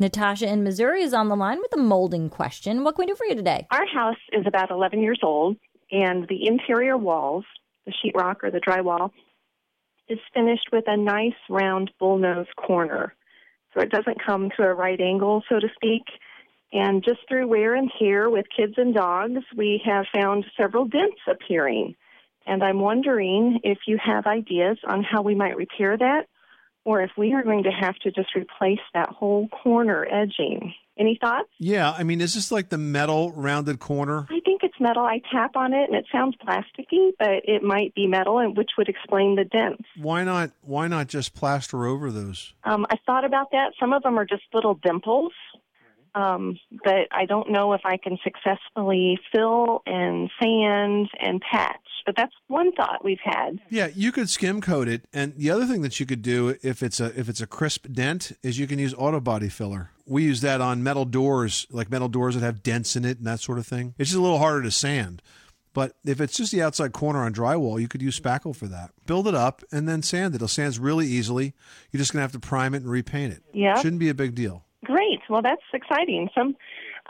Natasha in Missouri is on the line with a molding question. What can we do for you today? Our house is about 11 years old, and the interior walls, the sheetrock or the drywall, is finished with a nice round bullnose corner. So it doesn't come to a right angle, so to speak. And just through wear and tear with kids and dogs, we have found several dents appearing. And I'm wondering if you have ideas on how we might repair that or if we are going to have to just replace that whole corner edging. Any thoughts? Yeah, I mean, is this like the metal rounded corner? I think it's metal. I tap on it and it sounds plasticky, but it might be metal, and which would explain the dents. Why not? Why not just plaster over those? Um, I thought about that. Some of them are just little dimples, um, but I don't know if I can successfully fill and sand and patch. But that's one thought we've had. Yeah, you could skim coat it, and the other thing that you could do if it's a if it's a crisp dent is you can use auto body filler. We use that on metal doors, like metal doors that have dents in it and that sort of thing. It's just a little harder to sand. But if it's just the outside corner on drywall, you could use spackle for that. Build it up and then sand it. It'll sand really easily. You're just gonna have to prime it and repaint it. Yeah. Shouldn't be a big deal. Great. Well, that's exciting. Some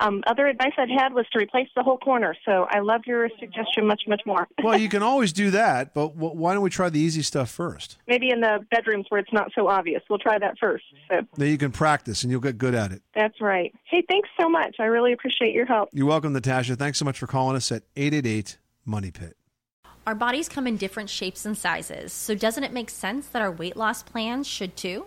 um, other advice I'd had was to replace the whole corner. So I love your suggestion much, much more. Well, you can always do that, but wh- why don't we try the easy stuff first? Maybe in the bedrooms where it's not so obvious. We'll try that first. So Then you can practice and you'll get good at it. that's right. Hey, thanks so much. I really appreciate your help. You're welcome, Natasha. Thanks so much for calling us at 888 Money Pit. Our bodies come in different shapes and sizes, so doesn't it make sense that our weight loss plans should too?